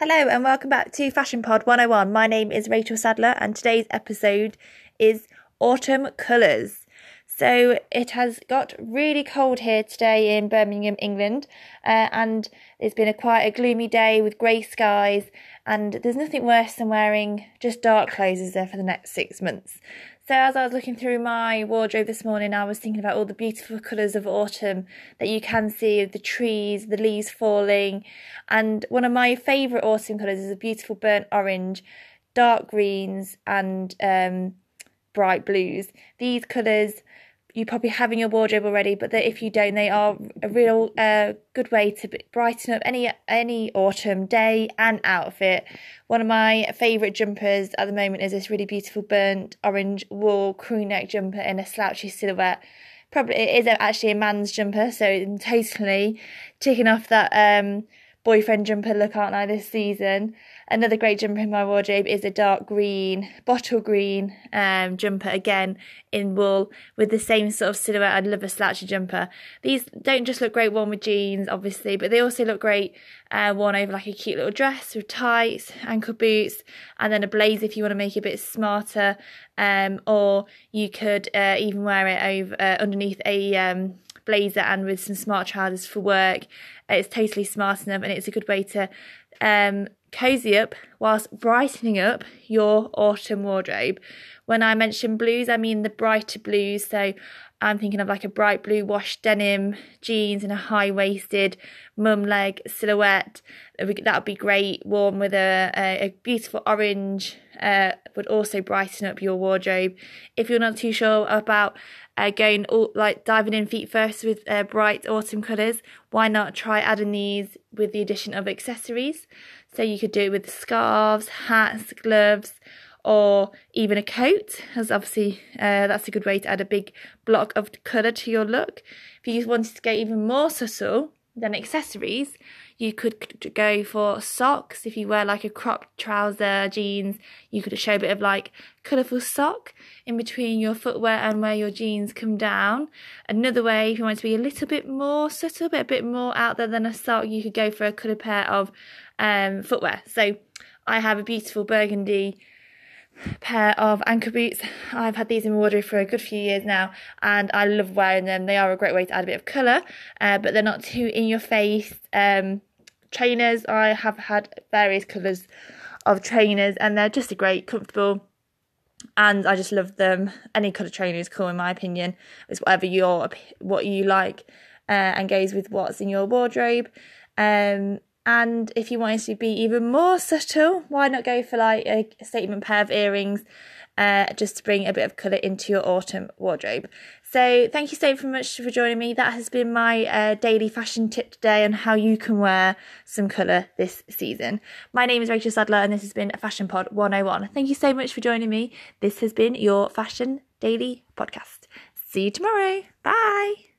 Hello and welcome back to Fashion Pod 101. My name is Rachel Sadler and today's episode is Autumn Colours. So it has got really cold here today in Birmingham, England, uh, and it's been a quite a gloomy day with grey skies. And there's nothing worse than wearing just dark clothes, is there, for the next six months? So as I was looking through my wardrobe this morning, I was thinking about all the beautiful colours of autumn that you can see the trees, the leaves falling, and one of my favourite autumn colours is a beautiful burnt orange, dark greens, and um, bright blues. These colours you probably have in your wardrobe already, but that if you don't, they are a real uh, good way to brighten up any any autumn day and outfit. One of my favourite jumpers at the moment is this really beautiful burnt orange wool crew neck jumper in a slouchy silhouette. Probably it is actually a man's jumper, so totally ticking off that um, boyfriend jumper look, aren't I, this season? Another great jumper in my wardrobe is a dark green, bottle green um, jumper, again in wool with the same sort of silhouette. I'd love a slouchy jumper. These don't just look great worn with jeans, obviously, but they also look great uh, worn over like a cute little dress with tights, ankle boots, and then a blazer if you want to make it a bit smarter. Um, or you could uh, even wear it over uh, underneath a um, blazer and with some smart trousers for work. It's totally smart enough and it's a good way to um, cozy up whilst brightening up your autumn wardrobe. When I mention blues, I mean the brighter blues. So I'm thinking of like a bright blue wash denim jeans and a high waisted mum leg silhouette. That would be great, worn with a, a, a beautiful orange, uh, would also brighten up your wardrobe. If you're not too sure about uh, going all, like diving in feet first with uh, bright autumn colours, why not try adding these with the addition of accessories? So you could do it with scarves, hats, gloves, or even a coat, as obviously uh, that's a good way to add a big block of colour to your look. If you wanted to get even more subtle than accessories, you could go for socks. If you wear like a cropped trouser, jeans, you could show a bit of like colourful sock in between your footwear and where your jeans come down. Another way, if you want to be a little bit more subtle, but a bit more out there than a sock, you could go for a coloured pair of um, footwear. So I have a beautiful burgundy pair of ankle boots. I've had these in my wardrobe for a good few years now and I love wearing them. They are a great way to add a bit of colour, uh, but they're not too in your face. Um, trainers, I have had various colours of trainers and they're just a great, comfortable, and I just love them. Any colour trainer is cool in my opinion. It's whatever your what you like uh, and goes with what's in your wardrobe. Um, and if you wanted to be even more subtle, why not go for like a statement pair of earrings uh, just to bring a bit of colour into your autumn wardrobe. So thank you so much for joining me. That has been my uh, daily fashion tip today on how you can wear some colour this season. My name is Rachel Sadler and this has been Fashion Pod 101. Thank you so much for joining me. This has been your Fashion Daily Podcast. See you tomorrow. Bye.